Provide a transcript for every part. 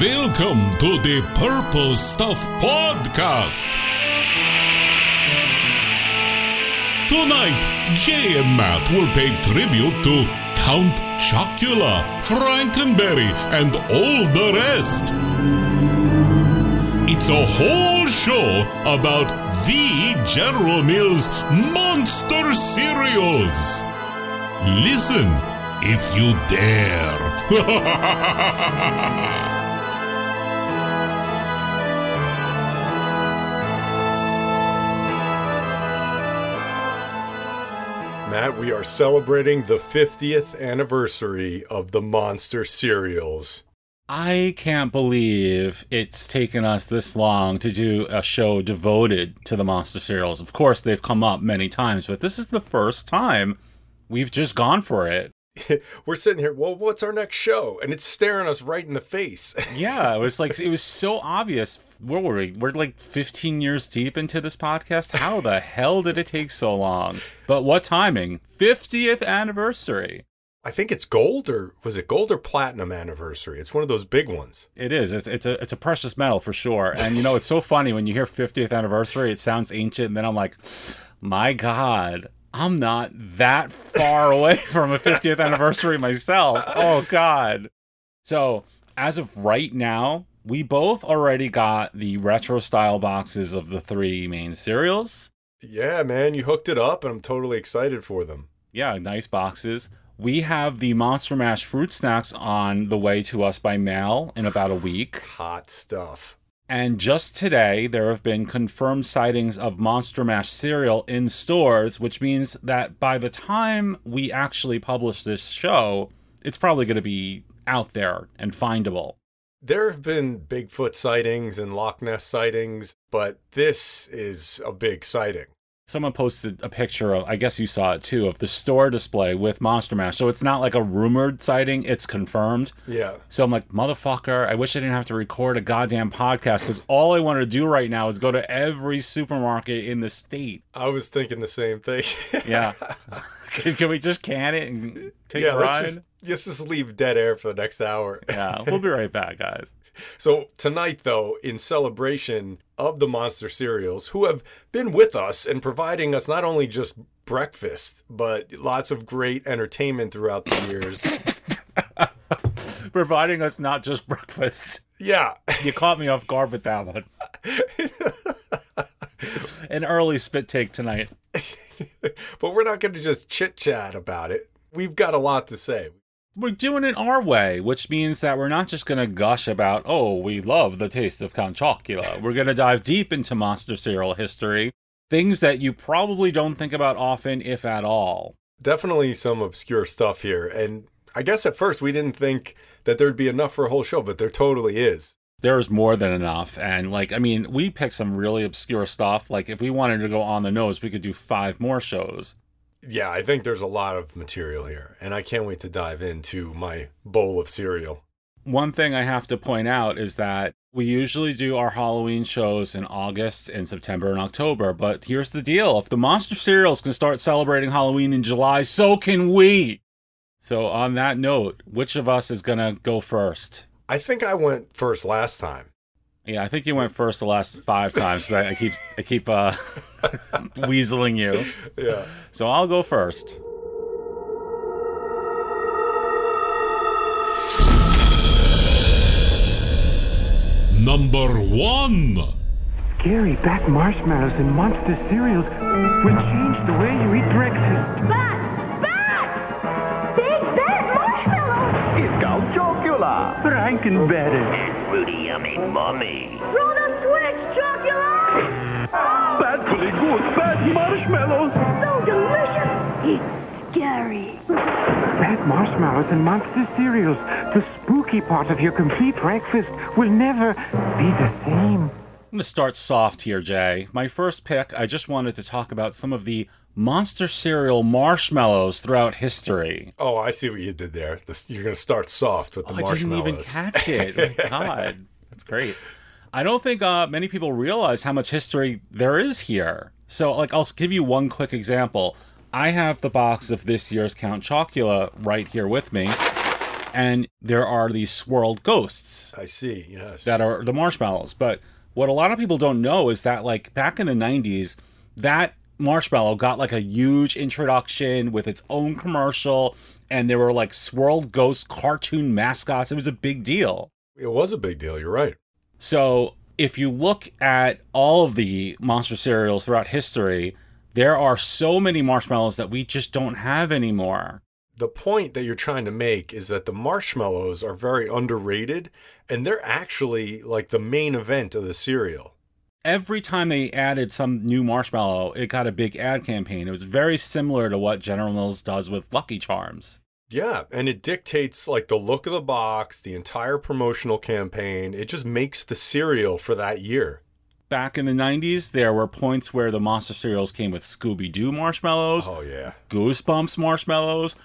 Welcome to the Purple Stuff Podcast. Tonight, Jay and Matt will pay tribute to Count Chocula, Frankenberry, and all the rest. It's a whole show about the General Mills monster cereals. Listen if you dare. Matt, we are celebrating the 50th anniversary of the Monster cereals. I can't believe it's taken us this long to do a show devoted to the monster cereals. Of course, they've come up many times, but this is the first time we've just gone for it. We're sitting here, well, what's our next show? And it's staring us right in the face. Yeah, it was like it was so obvious. Where were we? We're like 15 years deep into this podcast. How the hell did it take so long? But what timing? 50th anniversary. I think it's gold or was it gold or platinum anniversary? It's one of those big ones. It is. It's, it's a it's a precious metal for sure. And you know, it's so funny when you hear 50th anniversary. It sounds ancient, and then I'm like, my God, I'm not that far away from a 50th anniversary myself. Oh God. So as of right now, we both already got the retro style boxes of the three main cereals. Yeah, man, you hooked it up and I'm totally excited for them. Yeah, nice boxes. We have the Monster Mash fruit snacks on the way to us by mail in about a week. Hot stuff. And just today, there have been confirmed sightings of Monster Mash cereal in stores, which means that by the time we actually publish this show, it's probably going to be out there and findable. There have been Bigfoot sightings and Loch Ness sightings, but this is a big sighting. Someone posted a picture of, I guess you saw it too, of the store display with Monster Mash. So it's not like a rumored sighting, it's confirmed. Yeah. So I'm like, motherfucker, I wish I didn't have to record a goddamn podcast because all I want to do right now is go to every supermarket in the state. I was thinking the same thing. Yeah. can, can we just can it and take yeah, a let's ride? just, let's just leave dead air for the next hour. Yeah, we'll be right back, guys. So tonight, though, in celebration of the Monster cereals, who have been with us and providing us not only just breakfast, but lots of great entertainment throughout the years. Providing us not just breakfast. yeah. You caught me off guard with that one. An early spit take tonight. but we're not going to just chit chat about it. We've got a lot to say. We're doing it our way, which means that we're not just going to gush about, oh, we love the taste of Count Chocula. We're going to dive deep into monster cereal history, things that you probably don't think about often, if at all. Definitely some obscure stuff here. And I guess at first we didn't think that there'd be enough for a whole show, but there totally is. There's more than enough. And, like, I mean, we picked some really obscure stuff. Like, if we wanted to go on the nose, we could do five more shows. Yeah, I think there's a lot of material here, and I can't wait to dive into my bowl of cereal. One thing I have to point out is that we usually do our Halloween shows in August and September and October, but here's the deal. If the Monster Cereals can start celebrating Halloween in July, so can we. So on that note, which of us is going to go first? I think I went first last time. Yeah, I think you went first the last five times. I, I keep I keep uh, weaseling you. Yeah. So I'll go first. Number one. Scary back marshmallows and monster cereals will change the way you eat breakfast. Bats! Chocula. Frankenberry. Fruity Yummy Mummy. Throw the switch, chocolate! That's really good bad marshmallows. So delicious! It's scary. Bad marshmallows and monster cereals. The spooky part of your complete breakfast will never be the same. I'm going to start soft here, Jay. My first pick, I just wanted to talk about some of the monster cereal marshmallows throughout history. Oh, I see what you did there. This, you're going to start soft with the Oh, I didn't even catch it. My God, that's great. I don't think uh, many people realize how much history there is here. So, like, I'll give you one quick example. I have the box of this year's Count Chocula right here with me. and there are these swirled ghosts I see. Yes. that are the marshmallows. But what a lot of people don't know is that like back in the 90s, that marshmallow got like a huge introduction with its own commercial and there were like swirled ghost cartoon mascots. It was a big deal. it was a big deal. You're right. So if you look at all of the monster cereals throughout history, there are so many marshmallows that we just don't have anymore. The point that you're trying to make is that the marshmallows are very underrated and they're actually like the main event of the cereal. Every time they added some new marshmallow, it got a big ad campaign. It was very similar to what General Mills does with Lucky Charms. Yeah, and it dictates like the look of the box, the entire promotional campaign. It just makes the cereal for that year. Back in the 90s, there were points where the monster cereals came with Scooby Doo marshmallows, Oh yeah. Goosebumps marshmallows,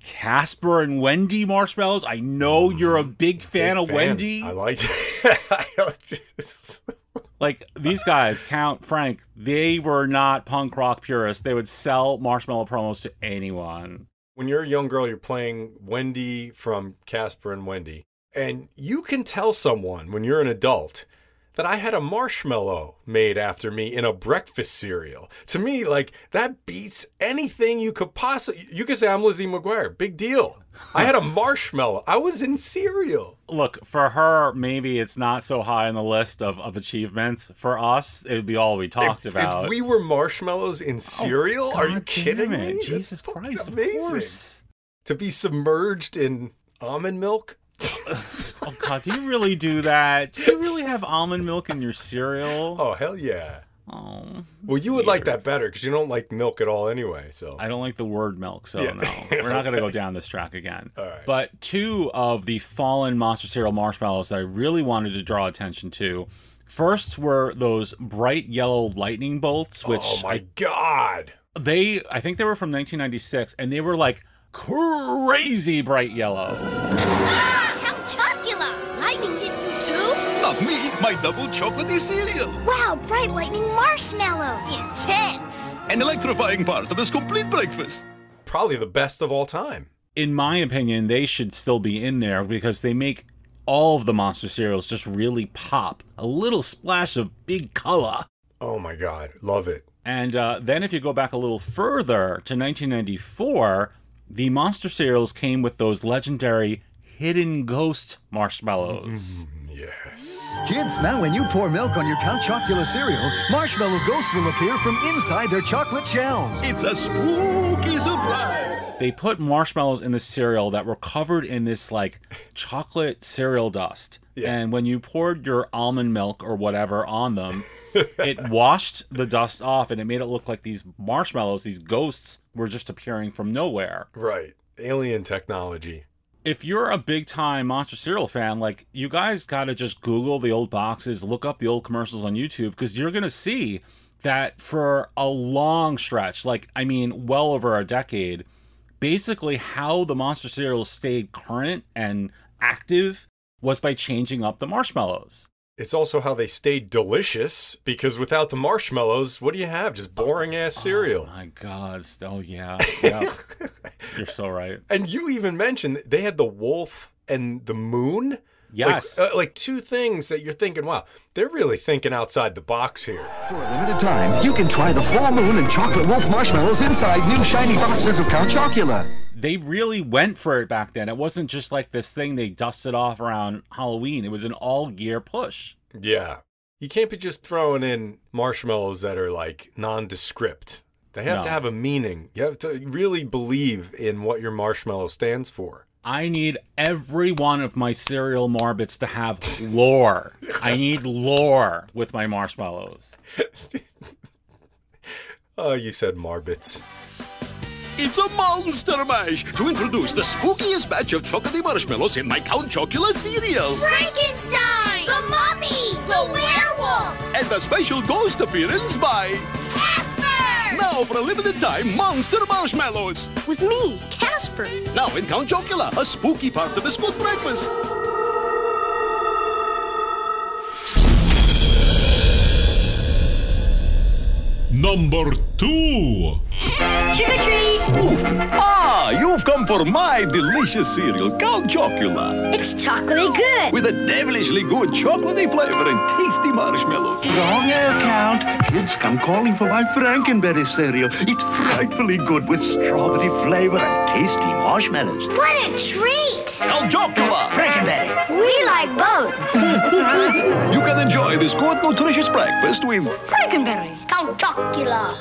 Casper and Wendy marshmallows. I know mm-hmm. you're a big fan Big of Wendy. I like it. Like these guys, Count, Frank, they were not punk rock purists. They would sell marshmallow promos to anyone. when you're a young girl, you're playing Wendy from Casper and Wendy, and you can tell someone when you're an adult that I had a marshmallow made after me in a breakfast cereal. To me, like that beats anything you could possibly. You could say I'm Lizzie McGuire. Big deal. I had a marshmallow. I was in cereal. Look, for her, maybe it's not so high on the list of, of achievements. For us, it would be all we talked if, about. If we were marshmallows in oh, cereal, are you kidding it. me? Jesus fucking Christ, amazing. of course. To be submerged in almond milk. Oh God, do you really do that? Do you really have almond milk in your cereal? Oh hell yeah. Oh, Well, you would like that better because you don't like milk at all anyway. So I don't like the word milk, so Yeah. no, we're not going to go down this track again. All right. But two of the fallen monster cereal marshmallows that I really wanted to draw attention to. First were those bright yellow lightning bolts, oh which oh my I- god. they I think they were from 1996, and they were like crazy bright yellow. Ah! Count Chocula! Lightning hit you too? Not me, my double chocolatey cereal. Wow, bright lightning marshmallows! Intense! An electrifying part of this complete breakfast. Probably the best of all time. in my opinion, they should still be in there because they make all of the monster cereals just really pop. A little splash of big color. Oh my god. Love it. And uh, then if you go back a little further to 1994, the monster cereals came with those legendary hidden ghost marshmallows. Mm-hmm. Yes. Kids, now when you pour milk on your Count Chocula cereal, marshmallow ghosts will appear from inside their chocolate shells. It's a spooky surprise. They put marshmallows in the cereal that were covered in this like chocolate cereal dust. Yeah. And when you poured your almond milk or whatever on them, it washed the dust off and it made it look like these marshmallows, these ghosts, were just appearing from nowhere. Right. Alien technology. If you're a big time monster cereal fan, like you guys got to just Google the old boxes, look up the old commercials on YouTube, because you're going to see that for a long stretch, like, I mean, well over a decade, basically how the monster cereals stayed current and active was by changing up the marshmallows. It's also how they stayed delicious because without the marshmallows, what do you have? Just boring ass cereal. Oh my God. Oh, yeah. yeah. You're so right. And you even mentioned they had the wolf and the moon. Yes. Like, uh, like two things that you're thinking, wow, they're really thinking outside the box here. For a limited time, you can try the full moon and chocolate wolf marshmallows inside new shiny boxes of Count Chocula. They really went for it back then. It wasn't just like this thing they dusted off around Halloween. It was an all gear push. Yeah. You can't be just throwing in marshmallows that are like nondescript. They have No. to have a meaning. You have to really believe in what your marshmallow stands for. I need every one of my cereal marbits to have lore. I need lore with my marshmallows. Oh, you said marbits. It's a monster mash to introduce the spookiest batch of chocolatey marshmallows in my Count Chocula cereal. Frankenstein! The mummy! The werewolf! And a special ghost appearance by. Casper! Now, for a limited time, monster marshmallows. With me, Casper. Now in Count Chocula, a spooky part of this good breakfast. Number two. Trick or treat! Ah, Ah, you've come for my delicious cereal, Count Chocula. It's chocolatey good. With a devilishly good chocolatey flavor and tasty marshmallows. Wrong air count. Kids come calling for my Frankenberry cereal. It's frightfully good with strawberry flavor and tasty marshmallows. What a treat. Count Chocula. Frankenberry. We like both. You can enjoy this good, nutritious breakfast with Frankenberry. Count Chocula.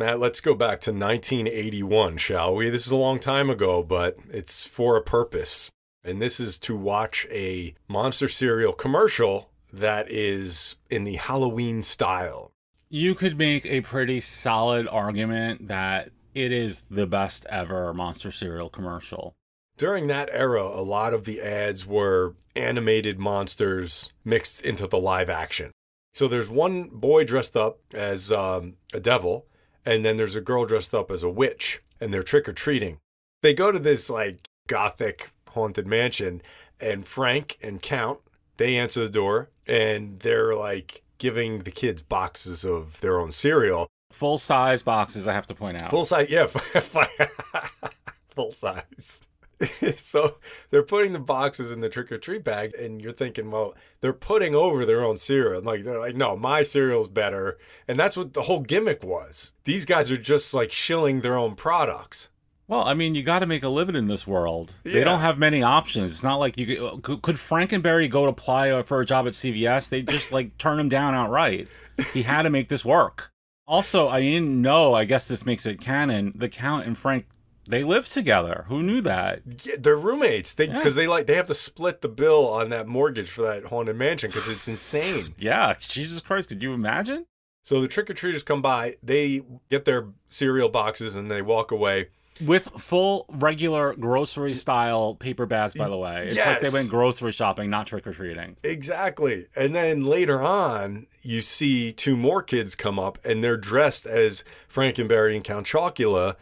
Matt, let's go back to 1981, shall we? This is a long time ago, but it's for a purpose. And this is to watch a monster cereal commercial that is in the Halloween style. You could make a pretty solid argument that it is the best ever monster cereal commercial. During that era, a lot of the ads were animated monsters mixed into the live action. So there's one boy dressed up as um, a devil, and then there's a girl dressed up as a witch, and they're trick or treating. They go to this like gothic haunted mansion, and Frank and Count they answer the door, and they're like giving the kids boxes of their own cereal. Full size boxes, I have to point out. Full size, yeah, full size. so they're putting the boxes in the trick or treat bag, and you're thinking, well, they're putting over their own cereal. Like they're like, no, my cereal's better, and that's what the whole gimmick was. These guys are just like shilling their own products. Well, I mean, you got to make a living in this world. They don't have many options. It's not like you could, uh, could, could Frankenberry go to apply for a job at CVS. They just like turn him down outright. He had to make this work. Also, I didn't know. I guess this makes it canon. The Count and Frank they live together. Who knew that? Yeah, they're roommates. They Yeah. because they like they have to split the bill on that mortgage for that haunted mansion because it's insane. Yeah, Jesus Christ! Could you imagine? So the trick or treaters come by, they get their cereal boxes, and they walk away. With full regular grocery style paper bags, by the way. It's like they went grocery shopping, not trick or treating. Exactly. And then later on, you see two more kids come up and they're dressed as Frankenberry and Count Chocula.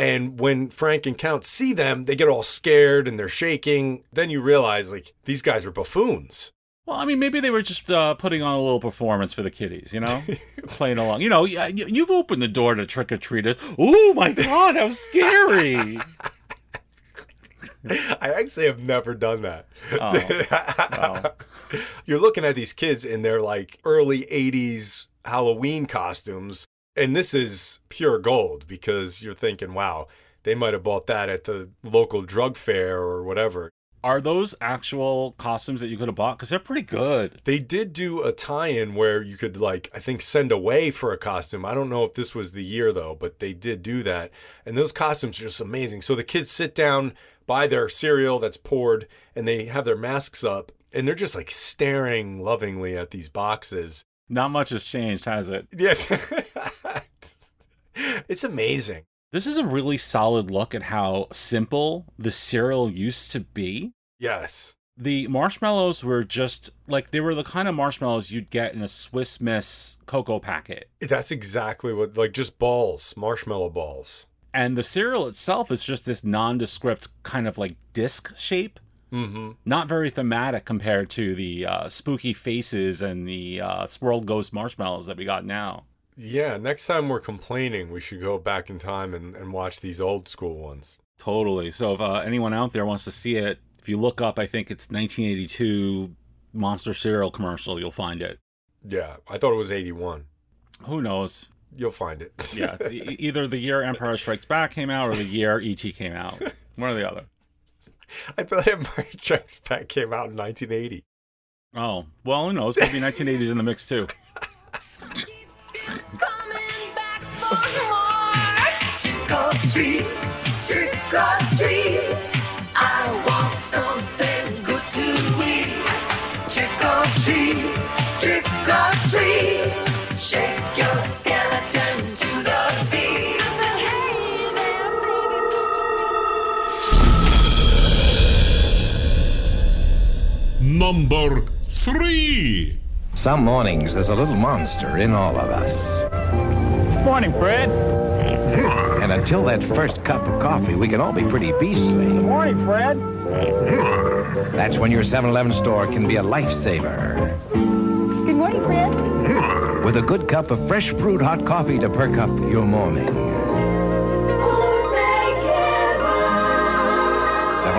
And when Frank and Count see them, they get all scared and they're shaking. Then you realize, like, these guys are buffoons. Well, I mean, maybe they were just uh, putting on a little performance for the kiddies, you know, playing along. You know, you've opened the door to trick or treaters. Oh my God, how scary! I actually have never done that. Oh. You're looking at these kids in their like early 80s Halloween costumes, and this is pure gold because you're thinking, wow, they might have bought that at the local drug fair or whatever. Are those actual costumes that you could have bought? Because they're pretty good. They did do a tie in where you could, like, I think send away for a costume. I don't know if this was the year though, but they did do that. And those costumes are just amazing. So the kids sit down by their cereal that's poured and they have their masks up and they're just like staring lovingly at these boxes. Not much has changed, has it? Yes. it's amazing. This is a really solid look at how simple the cereal used to be. Yes. The marshmallows were just like they were the kind of marshmallows you'd get in a Swiss Miss cocoa packet. That's exactly what, like, just balls, marshmallow balls. And the cereal itself is just this nondescript kind of like disc shape. Mm-hmm. Not very thematic compared to the uh, spooky faces and the uh, swirled ghost marshmallows that we got now. Yeah, next time we're complaining, we should go back in time and, and watch these old school ones. Totally. So if uh, anyone out there wants to see it, if you look up, I think it's 1982 Monster cereal commercial, you'll find it. Yeah, I thought it was 81. Who knows? You'll find it. Yeah, it's e- either the year Empire Strikes Back came out or the year ET came out. One or the other. I thought Empire Strikes Back came out in 1980. Oh, well, who knows? Maybe 1980s in the mix too. Coming back for more. Trick or treat, trick or treat. Number three. Some mornings there's a little monster in all of us. Morning, Fred. Hmm. And until that first cup of coffee, we can all be pretty beastly. Morning, Fred. Hmm. That's when your 7 Eleven store can be a lifesaver. Good morning, Fred. Hmm. With a good cup of fresh brewed hot coffee to perk up your morning.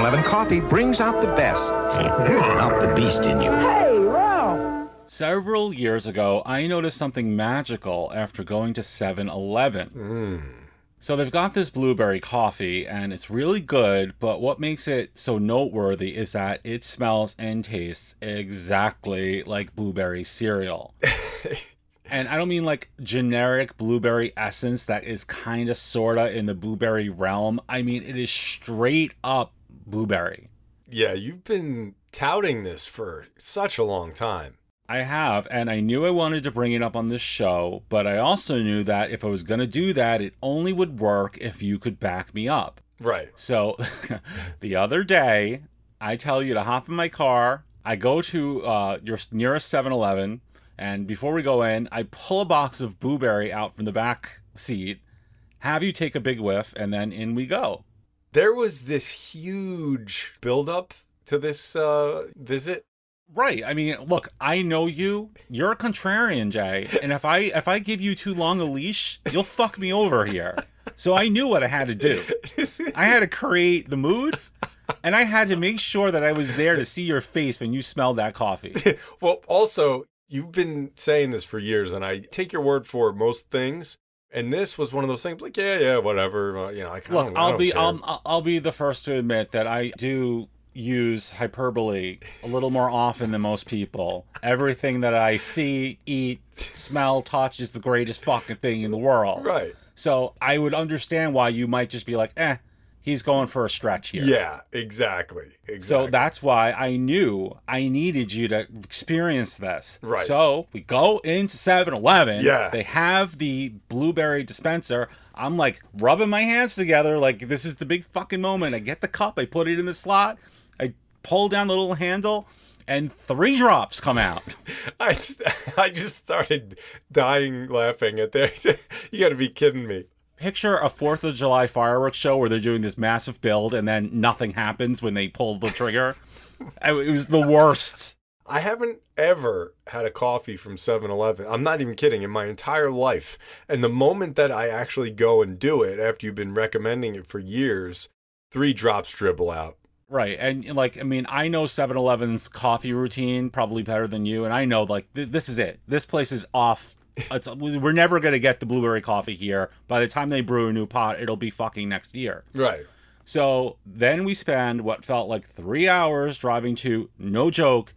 7-Eleven coffee brings out the best, not the beast in you. Hey, Ralph! Several years ago, I noticed something magical after going to 7 Eleven. Mm. So they've got this blueberry coffee, and it's really good, but what makes it so noteworthy is that it smells and tastes exactly like blueberry cereal. and I don't mean like generic blueberry essence that is kind of sorta in the blueberry realm. I mean, it is straight up blueberry. Yeah, you've been touting this for such a long time. I have, and I knew I wanted to bring it up on this show, but I also knew that if I was going to do that, it only would work if you could back me up. Right. So the other day, I tell you to hop in my car. I go to uh, your nearest 7 Eleven, and before we go in, I pull a box of blueberry out from the back seat, have you take a big whiff, and then in we go. There was this huge buildup to this uh, visit. Right. I mean, look, I know you. You're a contrarian, Jay. And if I if I give you too long a leash, you'll fuck me over here. So I knew what I had to do. I had to create the mood, and I had to make sure that I was there to see your face when you smelled that coffee. Well, also, you've been saying this for years, and I take your word for most things. And this was one of those things, like, yeah, yeah, whatever. uh, You know, I kind Look, of. I'll be I'll- I'll be the first to admit that I do use hyperbole a little more often than most people. Everything that I see, eat, smell, touch is the greatest fucking thing in the world. Right. So I would understand why you might just be like, eh, he's going for a stretch here. Yeah, exactly. Exactly. So that's why I knew I needed you to experience this. Right. So we go into 7 Eleven. Yeah. They have the blueberry dispenser. I'm like rubbing my hands together, like this is the big fucking moment. I get the cup, I put it in the slot, I pull down the little handle, and three drops come out. I just, I just started dying laughing at that. you got to be kidding me. Picture a Fourth of July fireworks show where they're doing this massive build and then nothing happens when they pull the trigger. It was the worst. I haven't ever had a coffee from 7 Eleven. I'm not even kidding, in my entire life. And the moment that I actually go and do it, after you've been recommending it for years, three drops dribble out. Right. And like, I mean, I know 7 Eleven's coffee routine probably better than you. And I know, like, th- this is it. This place is off. It's, we're never going to get the blueberry coffee here. By the time they brew a new pot, it'll be fucking next year. Right. So then we spend what felt like three hours driving to, no joke,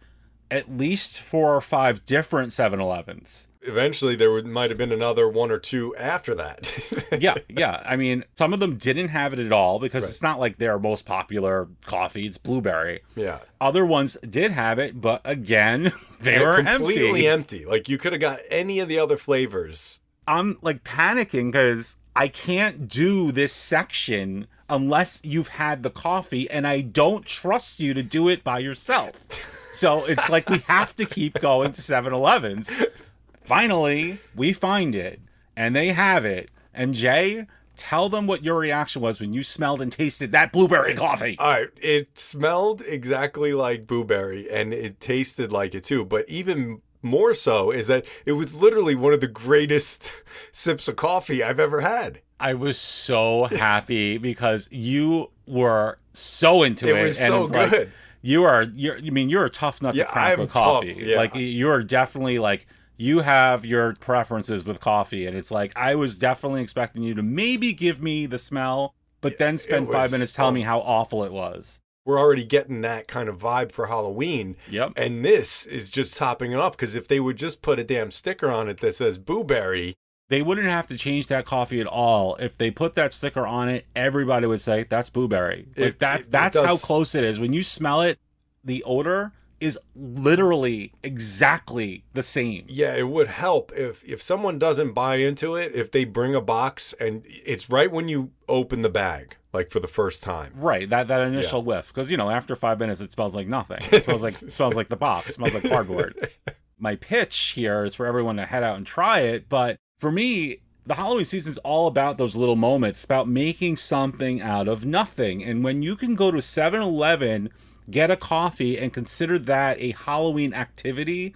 at least four or five different 7 Elevens. Eventually, there would, might have been another one or two after that. yeah, yeah. I mean, some of them didn't have it at all because it's not like their most popular coffee. It's blueberry. Yeah. Other ones did have it, but again, they were completely empty. empty. Like you could have got any of the other flavors. I'm like panicking because I can't do this section unless you've had the coffee, and I don't trust you to do it by yourself. So it's like we have to keep going to 7 Elevens. Finally, we find it, and they have it. And Jay, tell them what your reaction was when you smelled and tasted that blueberry coffee. All right, it smelled exactly like blueberry and it tasted like it too, but even more so is that it was literally one of the greatest sips of coffee I've ever had. I was so happy because you were so into it. It was and so like, good. You are. You're. I mean, you're a tough nut Yeah, to crack I'm with tough, coffee. yeah. Like you are definitely like you have your preferences with coffee, and it's like I was definitely expecting you to maybe give me the smell, but then spend five minutes telling me um, how awful it was. We're already getting that kind of vibe for Halloween. Yep. And this is just topping it off because if they would just put a damn sticker on it that says blueberry, They wouldn't have to change that coffee at all. If they put that sticker on it, everybody would say that's blueberry. Like It- that it that's how close it is. When you smell it, the odor is literally exactly the same. yeah, it would help if if someone doesn't buy into it, if they bring a box and it's right when you open the bag, like for the first time. Right, that that initial whiff, because you know after five minutes it smells like nothing. It smells like it smells like the box. It smells like cardboard. My pitch here is for everyone to head out and try it, but for me, the Halloween season is all about those little moments, about making something out of nothing. And when you can go to 7-Eleven, get a coffee, and consider that a Halloween activity,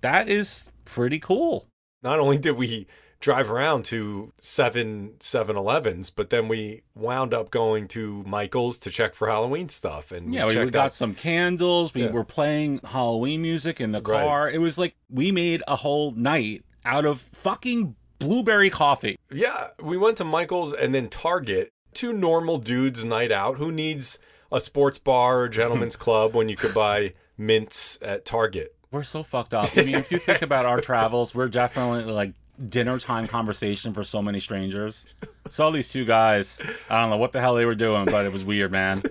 that is pretty cool. Not only did we drive around to seven 7-Elevens, but then we wound up going to Michael's to check for Halloween stuff. And Yeah, we, we got out- some candles. We Yeah. were playing Halloween music in the Right. car. It was like we made a whole night out of fucking blueberry coffee. Yeah, we went to Michael's and then Target. Two normal dudes night out. Who needs a sports bar or gentleman's club when you could buy mints at Target? We're so fucked up. I mean, if you think about our travels, we're definitely like dinner time conversation for so many strangers. Saw these two guys. I don't know what the hell they were doing, but it was weird, man.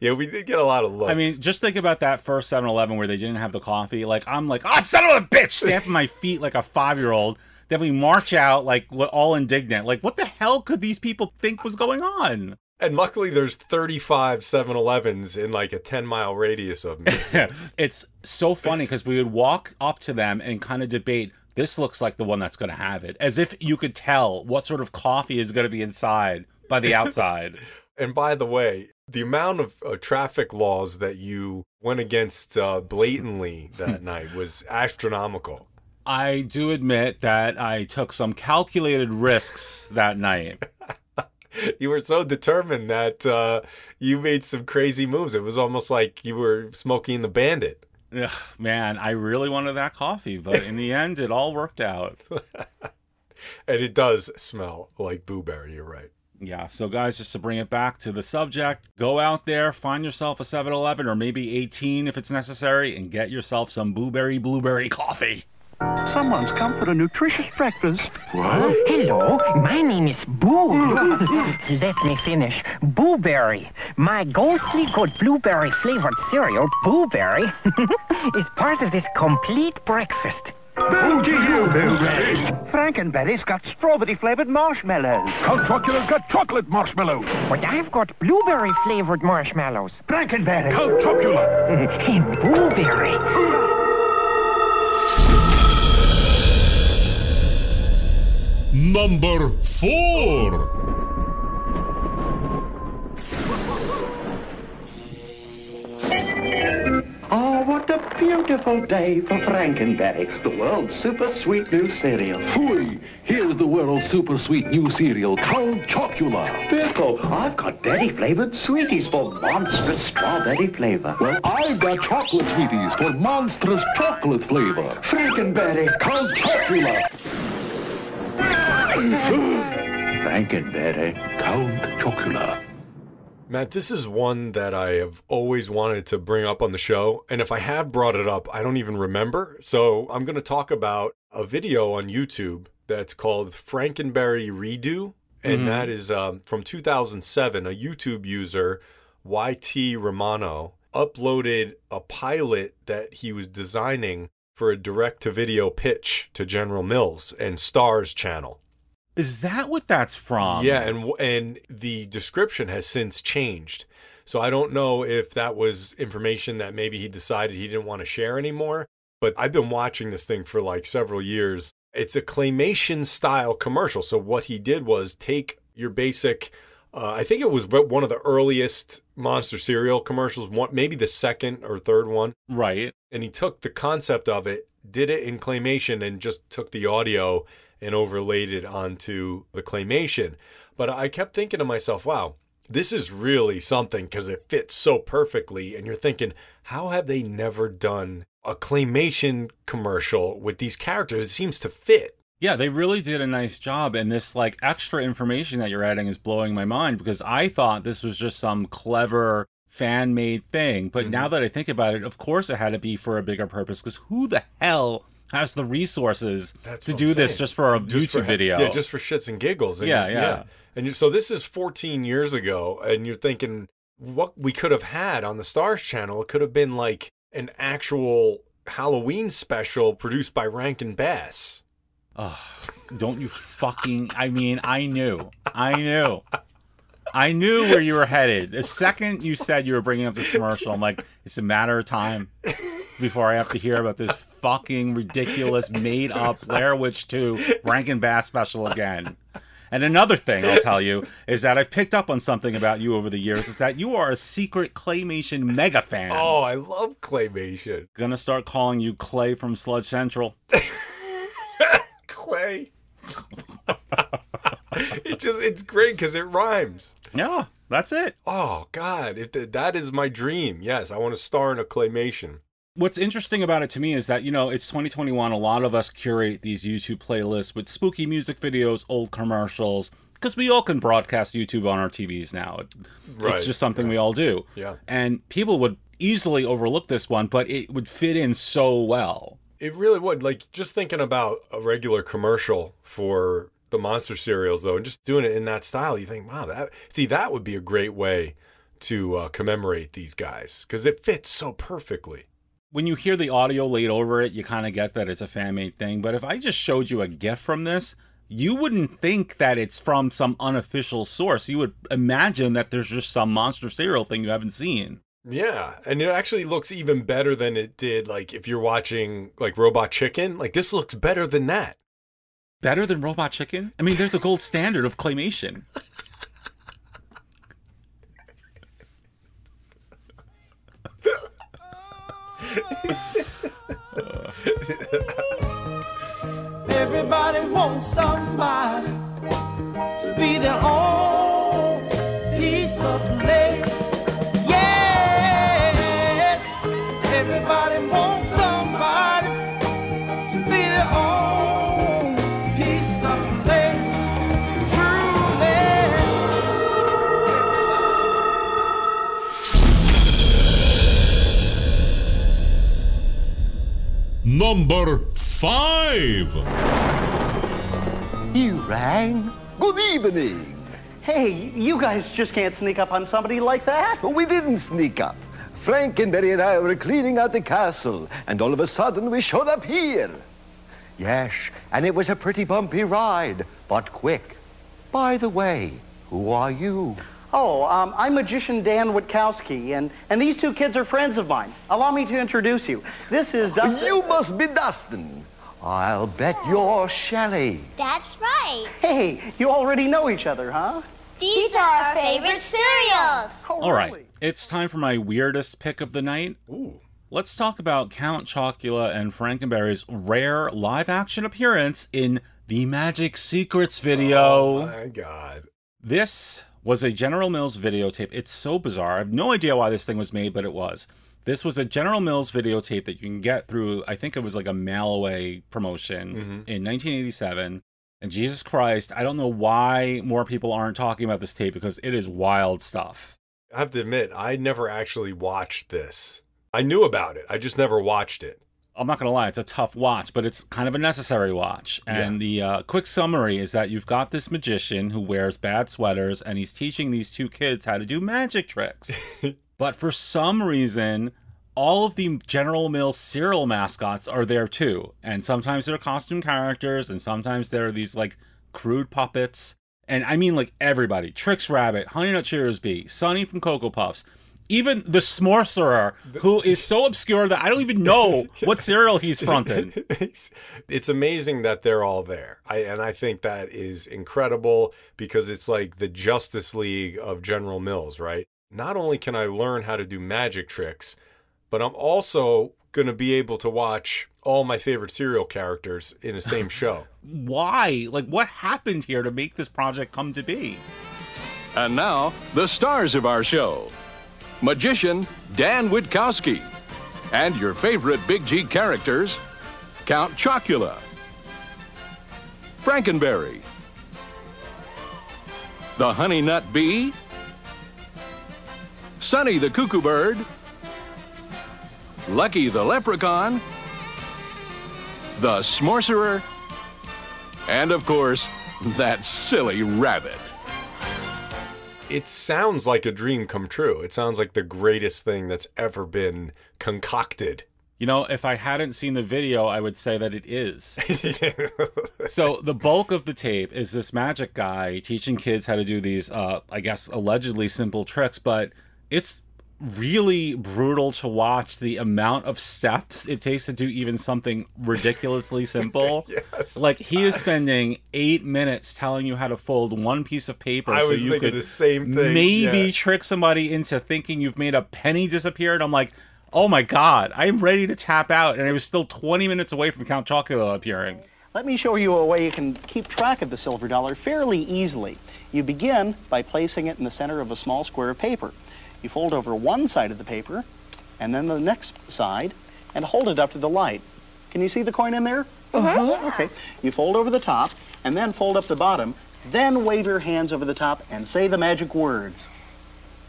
Yeah, we did get a lot of looks. I mean, just think about that first 7 Eleven where they didn't have the coffee. Like, I'm like, ah, son of a bitch, stamping my feet like a five year old. Then we march out, like, all indignant. Like, what the hell could these people think was going on? And luckily there's 35 7-Elevens in like a 10 mile radius of me. So- it's so funny because we would walk up to them and kind of debate this looks like the one that's going to have it as if you could tell what sort of coffee is going to be inside by the outside and by the way, the amount of uh, traffic laws that you went against uh, blatantly that night was astronomical. i do admit that i took some calculated risks that night You were so determined that uh, you made some crazy moves. It was almost like you were smoking the bandit. Ugh, man i really wanted that coffee but in the end it all worked out And it does smell like blueberry, you're right. Yeah, so guys, just to bring it back to the subject, go out there, find yourself a 7 Eleven or maybe 18 if it's necessary, and get yourself some blueberry blueberry coffee. Someone's come for a nutritious breakfast. What? Oh, hello, my name is Boo. Let me finish. Booberry. My ghostly good blueberry flavored cereal, Booberry, is part of this complete breakfast. Boo to you, Blueberry. Frankenberry's got strawberry flavored marshmallows. Count Chocula's got chocolate marshmallows. But I've got blueberry flavored marshmallows. Frankenberry. Count Chocula. Booberry. Number four. Oh, what a beautiful day for Frankenberry, the world's super sweet new cereal. Fooey! Here's the world's super sweet new cereal, Count Chocula. Pickle, I've got berry flavored sweeties for monstrous strawberry flavor. Well, I've got chocolate sweeties for monstrous chocolate flavor. Frankenberry. Count Chocula. Frankenberry. Count Chocula. Matt, this is one that I have always wanted to bring up on the show. And if I have brought it up, I don't even remember. So I'm going to talk about a video on YouTube that's called Frankenberry Redo. And that is um, from 2007. A YouTube user, YT Romano, uploaded a pilot that he was designing for a direct to video pitch to General Mills and Starz channel. Is that what that's from? Yeah, and and the description has since changed. So I don't know if that was information that maybe he decided he didn't want to share anymore. But I've been watching this thing for like several years. It's a claymation style commercial. So what he did was take your basic. Uh, I think it was one of the earliest monster cereal commercials, one, maybe the second or third one Right. and he took the concept of it, did it in claymation, and just took the audio and overlaid it onto the claymation. But I kept thinking to myself, wow, this is really something because it fits so perfectly. And you're thinking, how have they never done a claymation commercial with these characters? It seems to fit. Yeah, they really did a nice job, and this like extra information that you're adding is blowing my mind because I thought this was just some clever fan made thing. But mm-hmm. now that I think about it, of course it had to be for a bigger purpose because who the hell has the resources That's to do I'm this saying. just for a Just YouTube for- video? Yeah, just for shits and giggles. And Yeah, yeah. And you, so this is 14 years ago, and you're thinking what we could have had on the Starz channel. It could have been like an actual Halloween special produced by Rankin Bass. Don't you fucking. I mean, I knew. I knew. I knew where you were headed. The second you said you were bringing up this commercial, I'm like, it's a matter of time before I have to hear about this fucking ridiculous, made up Blair Witch 2 Rankin Bass special again. And another thing I'll tell you is that I've picked up on something about you over the years is that you are a secret claymation mega fan. Oh, I love claymation. Gonna start calling you Clay from Sludge Central. Clay. It just it's great because it rhymes. Yeah, that's it. Oh God, if th- that is my dream, yes, I want to star in a claymation. What's interesting about it to me is that, you know, it's 2021. A lot of us curate these YouTube playlists with spooky music videos, old commercials, because we all can broadcast YouTube on our TVs now. It- Right, It's just something we all do. Yeah. And people would easily overlook this one, but it would fit in so well. It really would. Like just thinking about a regular commercial for the monster cereals, though, and just doing it in that style, you think, wow, that see that would be a great way to uh, commemorate these guys because it fits so perfectly. When you hear the audio laid over it, you kind of get that it's a fan made thing. But if I just showed you a GIF from this, you wouldn't think that it's from some unofficial source. You would imagine that there's just some monster cereal thing you haven't seen. Yeah, and it actually looks even better than it did. Like if you're watching like Robot Chicken, like this looks better than that. Better than Robot Chicken? I mean, they're the gold standard of claymation. Everybody wants somebody to be their own piece of clay. Number five. You rang? Good evening. Hey, you guys just can't sneak up on somebody like that. We didn't sneak up. Frank and Frankenberry and I were cleaning out the castle, and all of a sudden we showed up here. Yes, and it was a pretty bumpy ride, but quick. By the way, who are you? Oh, um, I'm magician Dan Witkowski, and, and these two kids are friends of mine. Allow me to introduce you. This is Dustin. You must be Dustin. I'll bet you're Shelley. That's right. Hey, you already know each other, huh? These are our favorite cereals. All right, it's time for my weirdest pick of the night. Ooh. Let's talk about Count Chocula and Frankenberry's rare live action appearance in the Magic Secrets video. Oh my God. This was a General Mills videotape. It's so bizarre. I have no idea why this thing was made, but it was. This was a General Mills videotape that you can get through, I think it was like a mail away promotion mm-hmm. in 1987. And Jesus Christ, I don't know why more people aren't talking about this tape because it is wild stuff. I have to admit, I never actually watched this. I knew about it. I just never watched it. I'm not gonna lie, it's a tough watch, but it's kind of a necessary watch. And the uh, quick summary is that you've got this magician who wears bad sweaters, and he's teaching these two kids how to do magic tricks. but for some reason, all of the General Mills cereal mascots are there too, and sometimes they're costume characters, and sometimes they're these like crude puppets. And I mean like everybody: Trix Rabbit, Honey Nut Cheerios Bee, Sonny from Cocoa Puffs. Even the Smorcerer, who is so obscure that I don't even know what cereal he's fronting. it's, it's amazing that they're all there. I, and I think that is incredible because it's like the Justice League of General Mills, right? Not only can I learn how to do magic tricks, but I'm also going to be able to watch all my favorite cereal characters in the same show. Why? Like, what happened here to make this project come to be? And now, the stars of our show magician Dan Witkowski, and your favorite Big G characters Count Chocula, Frankenberry, the Honey Nut Bee, Sonny the Cuckoo Bird, Lucky the Leprechaun, the Smorcerer, and of course, that silly rabbit. It sounds like a dream come true. It sounds like the greatest thing that's ever been concocted. You know, if I hadn't seen the video, I would say that it is. so the bulk of the tape is this magic guy teaching kids how to do these, uh, I guess, allegedly simple tricks, but it's really brutal to watch the amount of steps it takes to do even something ridiculously simple. yes. Like he is spending eight minutes telling you how to fold one piece of paper I so was you thinking could the same thing, maybe yeah. trick somebody into thinking you've made a penny disappear. And I'm like, oh my god, I'm ready to tap out, and I was still 20 minutes away from Count Chocula appearing. Let me show you a way you can keep track of the silver dollar fairly easily. You begin by placing it in the center of a small square of paper. You fold over one side of the paper and then the next side and hold it up to the light. Can you see the coin in there? Mhm. Okay. You fold over the top and then fold up the bottom, then wave your hands over the top and say the magic words.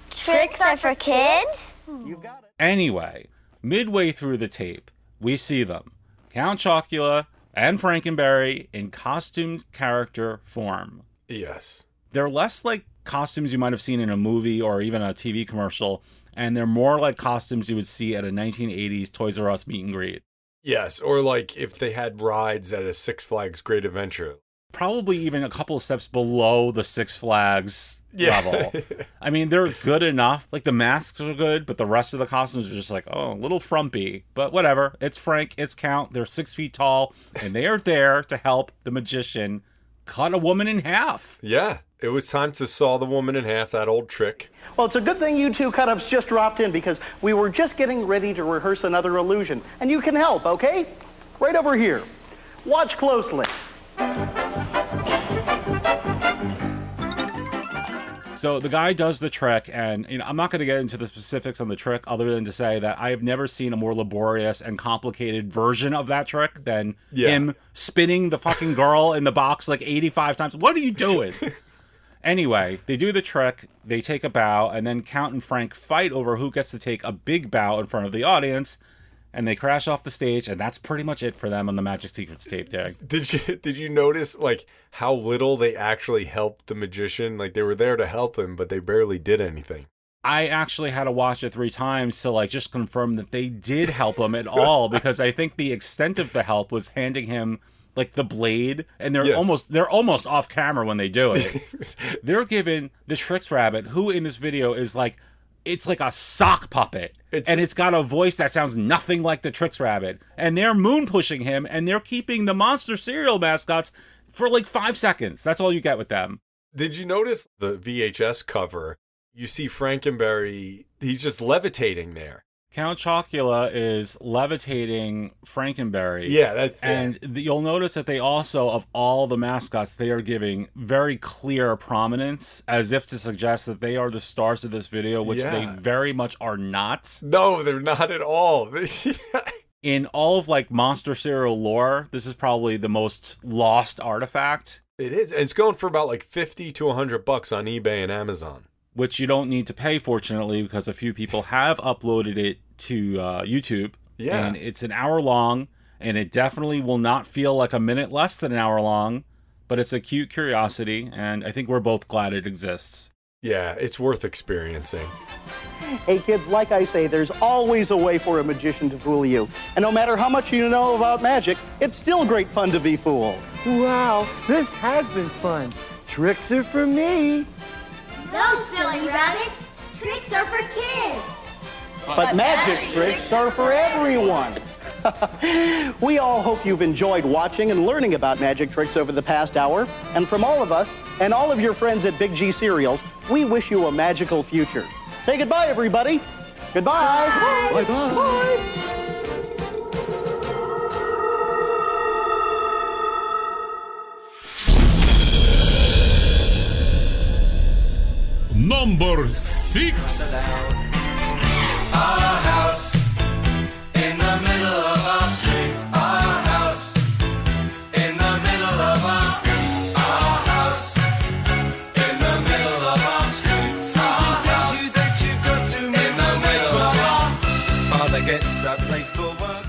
Tricks are for kids? You've got it. Anyway, midway through the tape, we see them Count Chocula and Frankenberry in costumed character form. Yes. They're less like costumes you might have seen in a movie or even a TV commercial, and they're more like costumes you would see at a 1980s Toys R Us meet and greet. Yes, or like if they had rides at a Six Flags Great Adventure. Probably even a couple of steps below the Six Flags Yeah. level. I mean, they're good enough. Like the masks are good, but the rest of the costumes are just like, oh, a little frumpy. But whatever. It's Frank, it's Count. They're six feet tall, and they are there to help the magician cut a woman in half. Yeah, it was time to saw the woman in half, that old trick. Well, it's a good thing you two cut-ups just dropped in because we were just getting ready to rehearse another illusion. And you can help, okay? Right over here. Watch closely. So the guy does the trick, and you know, I'm not going to get into the specifics on the trick, other than to say that I have never seen a more laborious and complicated version of that trick than Yeah. him spinning the fucking girl in the box like 85 times. What are you doing? anyway, they do the trick, they take a bow, and then Count and Frank fight over who gets to take a big bow in front of the audience, and they crash off the stage, and that's pretty much it for them on the Magic Secrets tape tag. Did you did you notice like how little they actually helped the magician? Like they were there to help him, but they barely did anything. I actually had to watch it three times to like just confirm that they did help him at all because I think the extent of the help was handing him like the blade and they're Yeah. almost they're almost off camera when they do it. they're given the Trix Rabbit, who in this video is like it's like a sock puppet. and it's got a voice that sounds nothing like the Trix Rabbit. And they're moon pushing him and they're keeping the monster cereal mascots for like five seconds. That's all you get with them. Did you notice the VHS cover? You see Frankenberry, he's just levitating there. Count Chocula is levitating Frankenberry. Yeah, that's- and th- you'll notice that they also, of all the mascots, they are giving very clear prominence, as if to suggest that they are the stars of this video, which they very much are not. No, they're not at all. In all of like monster cereal lore, this is probably the most lost artifact. It is. And it's going for about like 50 to 100 bucks on eBay and Amazon. Which you don't need to pay, fortunately, because a few people have uploaded it to uh, YouTube. Yeah. And it's an hour long, and it definitely will not feel like a minute less than an hour long, but it's a cute curiosity, and I think we're both glad it exists. Yeah, it's worth experiencing. Hey kids, like I say, there's always a way for a magician to fool you. And no matter how much you know about magic, it's still great fun to be fooled. Wow, this has been fun. Tricks are for me. No, silly rabbits. Tricks are for kids. But magic tricks are for everyone. we all hope you've enjoyed watching and learning about magic tricks over the past hour. And from all of us and all of your friends at Big G Cereals, we wish you a magical future. Say goodbye, everybody. Goodbye. Bye-bye. For work.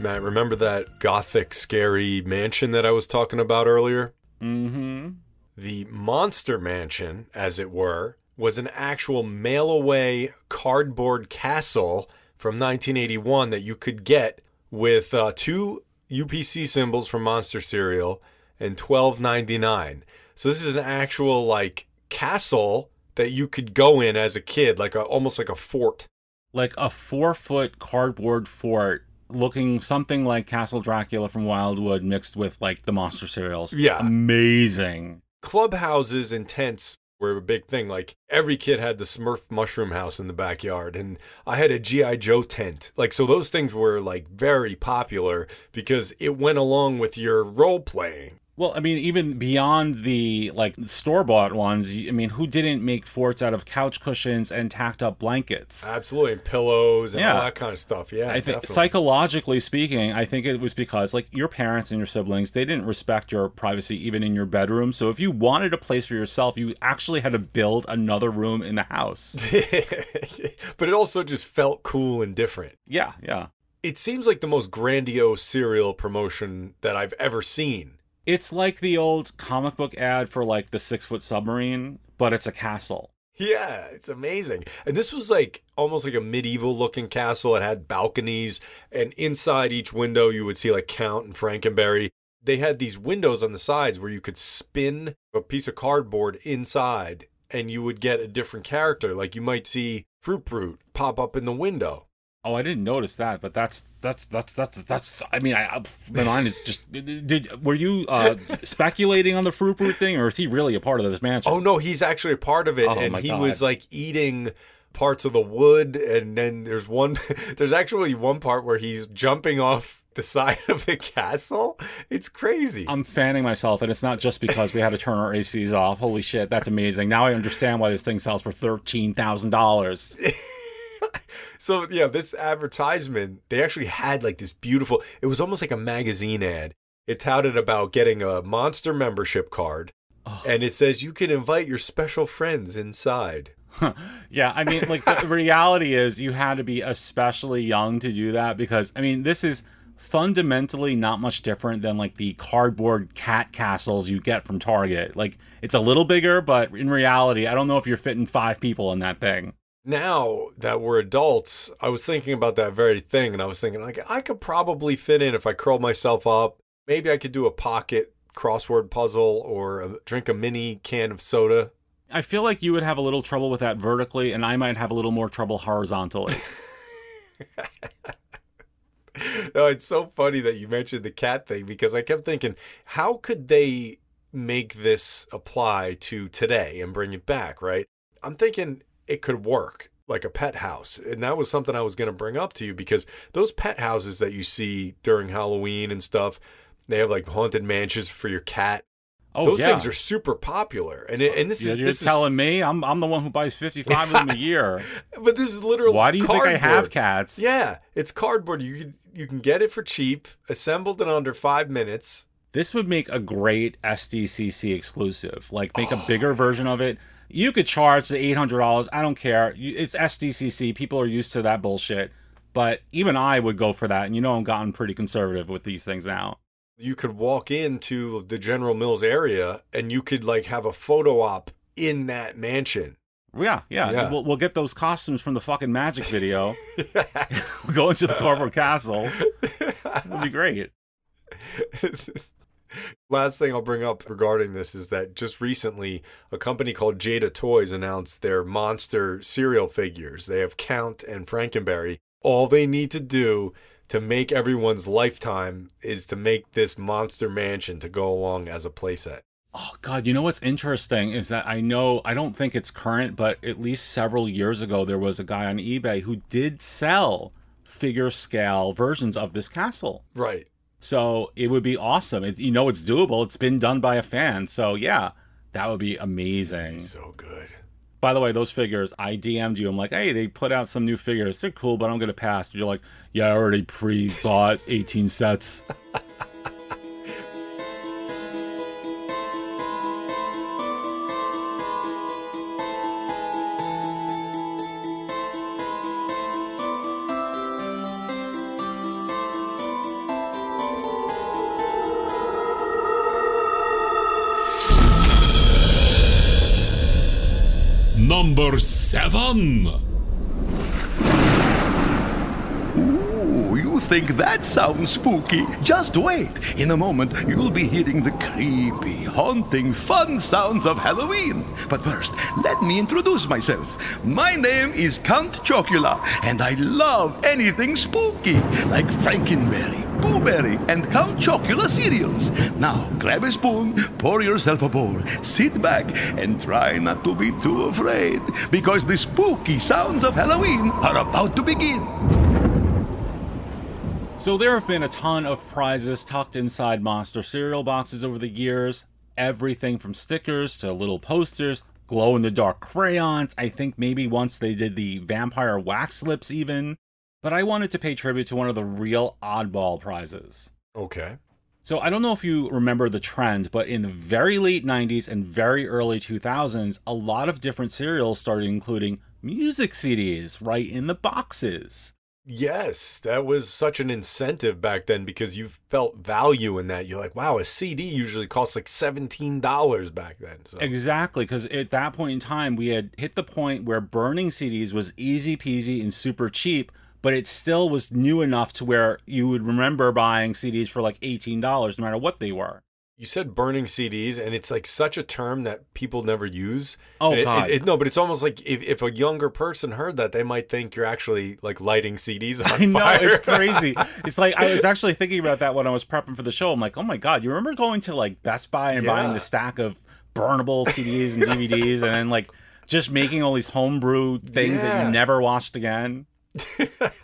Matt, remember that gothic, scary mansion that I was talking about earlier? Mm-hmm. The Monster Mansion, as it were, was an actual mail away cardboard castle from 1981 that you could get with uh, two UPC symbols from Monster Cereal and 12.99. So this is an actual like castle that you could go in as a kid, like a, almost like a fort. Like a four foot cardboard fort looking something like Castle Dracula from Wildwood mixed with like the monster cereals. Yeah. Amazing. Clubhouses and tents were a big thing. Like every kid had the Smurf mushroom house in the backyard, and I had a GI Joe tent. Like so, those things were like very popular because it went along with your role playing. Well, I mean, even beyond the like store bought ones, I mean, who didn't make forts out of couch cushions and tacked up blankets? Absolutely, and pillows and Yeah. all that kind of stuff. Yeah, I think definitely. psychologically speaking, I think it was because like your parents and your siblings, they didn't respect your privacy even in your bedroom. So if you wanted a place for yourself, you actually had to build another room in the house. but it also just felt cool and different. yeah, yeah. It seems like the most grandiose cereal promotion that I've ever seen. It's like the old comic book ad for like the six foot submarine, but it's a castle. Yeah, it's amazing. And this was like almost like a medieval looking castle. It had balconies, and inside each window, you would see like Count and Frankenberry. They had these windows on the sides where you could spin a piece of cardboard inside, and you would get a different character. Like you might see Fruit Brute pop up in the window. Oh, I didn't notice that, but that's that's that's that's that's. I mean, I, my mind is just. Did were you uh, speculating on the fruit brute thing, or is he really a part of this mansion? Oh no, he's actually a part of it, Oh, and he God. was like eating parts of the wood, and then there's one. there's actually one part where he's jumping off the side of the castle. It's crazy. I'm fanning myself, and it's not just because we had to turn our ACs off. Holy shit, that's amazing! Now I understand why this thing sells for thirteen thousand dollars. So yeah, this advertisement, they actually had like this beautiful. It was almost like a magazine ad. It touted about getting a monster membership card, and it says you can invite your special friends inside. Yeah, I mean, like the reality is, you had to be especially young to do that because I mean, this is fundamentally not much different than like the cardboard cat castles you get from Target. Like it's a little bigger, but in reality, I don't know if you're fitting five people in that thing. Now that we're adults, I was thinking about that very thing, and I was thinking like I could probably fit in if I curled myself up. Maybe I could do a pocket crossword puzzle or a, drink a mini can of soda. I feel like you would have a little trouble with that vertically, and I might have a little more trouble horizontally. no, it's so funny that you mentioned the cat thing because I kept thinking, how could they make this apply to today and bring it back, right? I'm thinking it could work like a pet house. And that was something I was going to bring up to you because those pet houses that you see during Halloween and stuff, they have like haunted mansions for your cat. Oh, those yeah. things are super popular. And it, and this You're, is you're this telling me I'm I'm the one who buys 55 of them a year. but this is literally Why do you think I have cats? Yeah, it's cardboard. You can, you can get it for cheap, assembled in under 5 minutes. This would make a great SDCC exclusive. Like make a Oh. bigger version of it. You could charge the eight hundred dollars. I don't care. It's SDCC. People are used to that bullshit. But even I would go for that. And you know I'm gotten pretty conservative with these things now. you could walk into the General Mills area and you could like have a photo op in that mansion. Yeah, yeah. Yeah. We'll, we'll get those costumes from the fucking magic video. we'll go into the cardboard castle. It'd be great. Last thing I'll bring up regarding this is that just recently a company called Jada Toys announced their monster cereal figures. They have Count and Frankenberry. All they need to do to make everyone's lifetime is to make this monster mansion to go along as a playset. Oh God, you know what's interesting is that I know I don't think it's current, but at least several years ago there was a guy on eBay who did sell figure scale versions of this castle. Right. So it would be awesome. It, you know it's doable. It's been done by a fan. So yeah, that would be amazing. so good. By the way, those figures, I DM'd you. I'm like, hey, they put out some new figures. They're cool, but I'm gonna pass. You're like, yeah, I already pre-bought 18 sets. Number seven. Ooh, you think that sounds spooky? Just wait. In a moment, you'll be hearing the creepy, haunting, fun sounds of Halloween. But first, let me introduce myself. My name is Count Chocula, and I love anything spooky, like Frankenberry, Boo Berry, and Count Chocula cereals. Now, grab a spoon, pour yourself a bowl, sit back, and try not to be too afraid, because the spooky sounds of Halloween are about to begin. So there have been a ton of prizes tucked inside monster cereal boxes over the years. Everything from stickers to little posters, glow in the dark crayons. I think maybe once they did the vampire wax lips even. But I wanted to pay tribute to one of the real oddball prizes. Okay. So I don't know if you remember the trend, but in the very late 90s and very early 2000s, a lot of different cereals started including music CDs right in the boxes. Yes, that was such an incentive back then because you felt value in that. You're like, wow, a CD usually costs like $17 back then. So. Exactly, because at that point in time, we had hit the point where burning CDs was easy peasy and super cheap, but it still was new enough to where you would remember buying CDs for like $18, no matter what they were. You said burning CDs, and it's like such a term that people never use. Oh, it- God. it- it- no, but it's almost like if, if a younger person heard that, they might think you're actually like lighting CDs on I know fire. it's crazy. It's like I was actually thinking about that when I was prepping for the show. I'm like, oh my god, you remember going to like Best Buy and buying the stack of burnable CDs and DVDs, and then like just making all these homebrew things that you never watched again.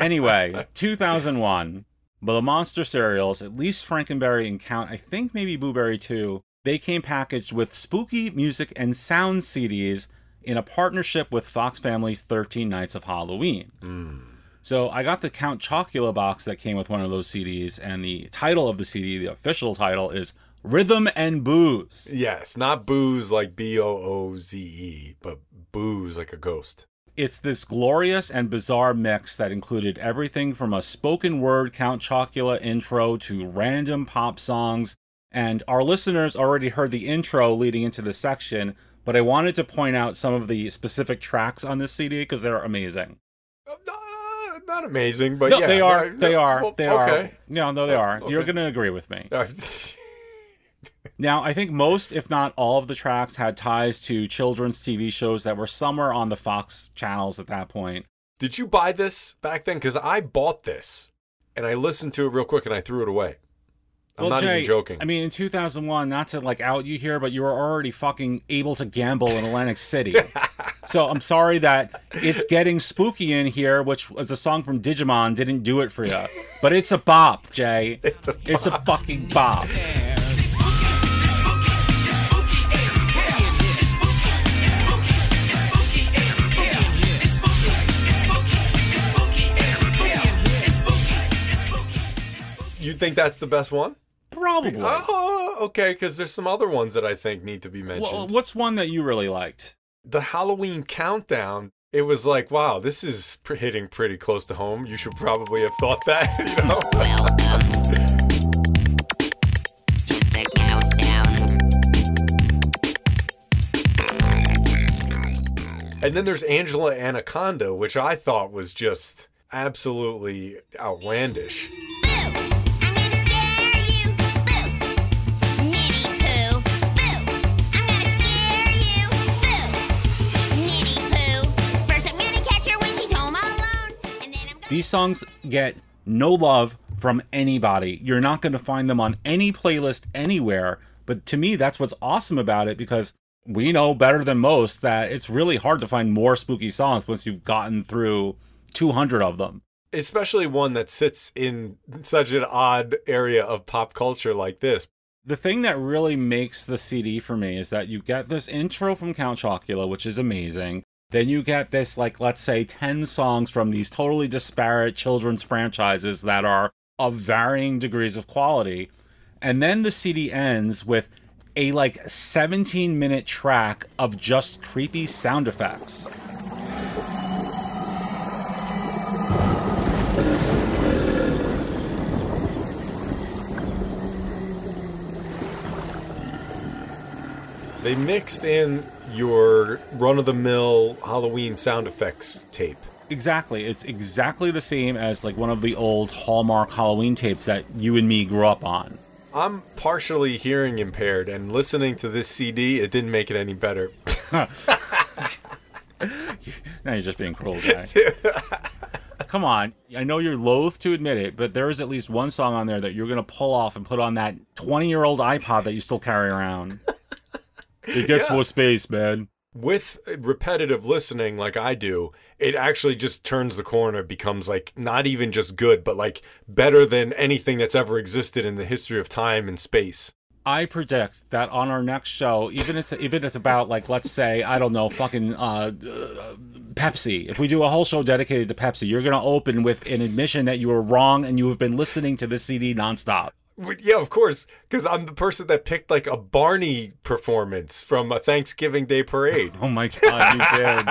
Anyway, 2001. But the monster cereals, at least Frankenberry and Count, I think maybe Boo Berry too, they came packaged with spooky music and sound CDs in a partnership with Fox Family's 13 Nights of Halloween. Hmm. So I got the Count Chocula box that came with one of those CDs, and the title of the CD, the official title, is Rhythm and Boos. Yes, not booze like B O O Z E, but boos like a ghost. It's this glorious and bizarre mix that included everything from a spoken word Count Chocula intro to random pop songs. And our listeners already heard the intro leading into the section, but I wanted to point out some of the specific tracks on this CD because they're amazing. Oh, not amazing, but no, yeah, they are. They are. well, They are. okay. No, no, they oh, are. You're going to agree with me. All right. Now, I think most, if not all, of the tracks had ties to children's TV shows that were somewhere on the Fox channels at that point. Did you buy this back then? Because I bought this and I listened to it real quick and I threw it away. I'm Well, not Jay, even joking. I mean, in 2001, not to like out you here, but you were already fucking able to gamble in Atlantic City. so I'm sorry that it's getting spooky in here, which was a song from Digimon, didn't do it for you. But it's a bop, Jay. It's a, it's a fucking bop. Think that's the best one? Probably. Oh, okay. Because there's some other ones that I think need to be mentioned. Well, what's one that you really liked? the Halloween countdown. It was like, wow, this is hitting pretty close to home. You should probably have thought that, you know. And then there's Angela Anaconda, which I thought was just absolutely outlandish. These songs get no love from anybody. You're not going to find them on any playlist anywhere. But to me, that's what's awesome about it because we know better than most that it's really hard to find more spooky songs once you've gotten through 200 of them. Especially one that sits in such an odd area of pop culture like this. The thing that really makes the CD for me is that you get this intro from Count Chocula, which is amazing. Then you get this, like, let's say 10 songs from these totally disparate children's franchises that are of varying degrees of quality. And then the CD ends with a, like, 17 minute track of just creepy sound effects. They mixed in your run of the mill Halloween sound effects tape. Exactly. It's exactly the same as like one of the old Hallmark Halloween tapes that you and me grew up on. I'm partially hearing impaired, and listening to this CD, it didn't make it any better. Now you're just being cruel, guy. Come on. I know you're loath to admit it, but there is at least one song on there that you're going to pull off and put on that 20 year old iPod that you still carry around. It gets Yeah. more space, man. With repetitive listening, like I do, it actually just turns the corner, becomes like not even just good, but like better than anything that's ever existed in the history of time and space. I predict that on our next show, even if it's even if it's about like let's say I don't know fucking uh, uh, Pepsi. If we do a whole show dedicated to Pepsi, you're gonna open with an admission that you were wrong and you have been listening to this CD nonstop. Yeah, of course, because I'm the person that picked like a Barney performance from a Thanksgiving Day parade. Oh my god, you did.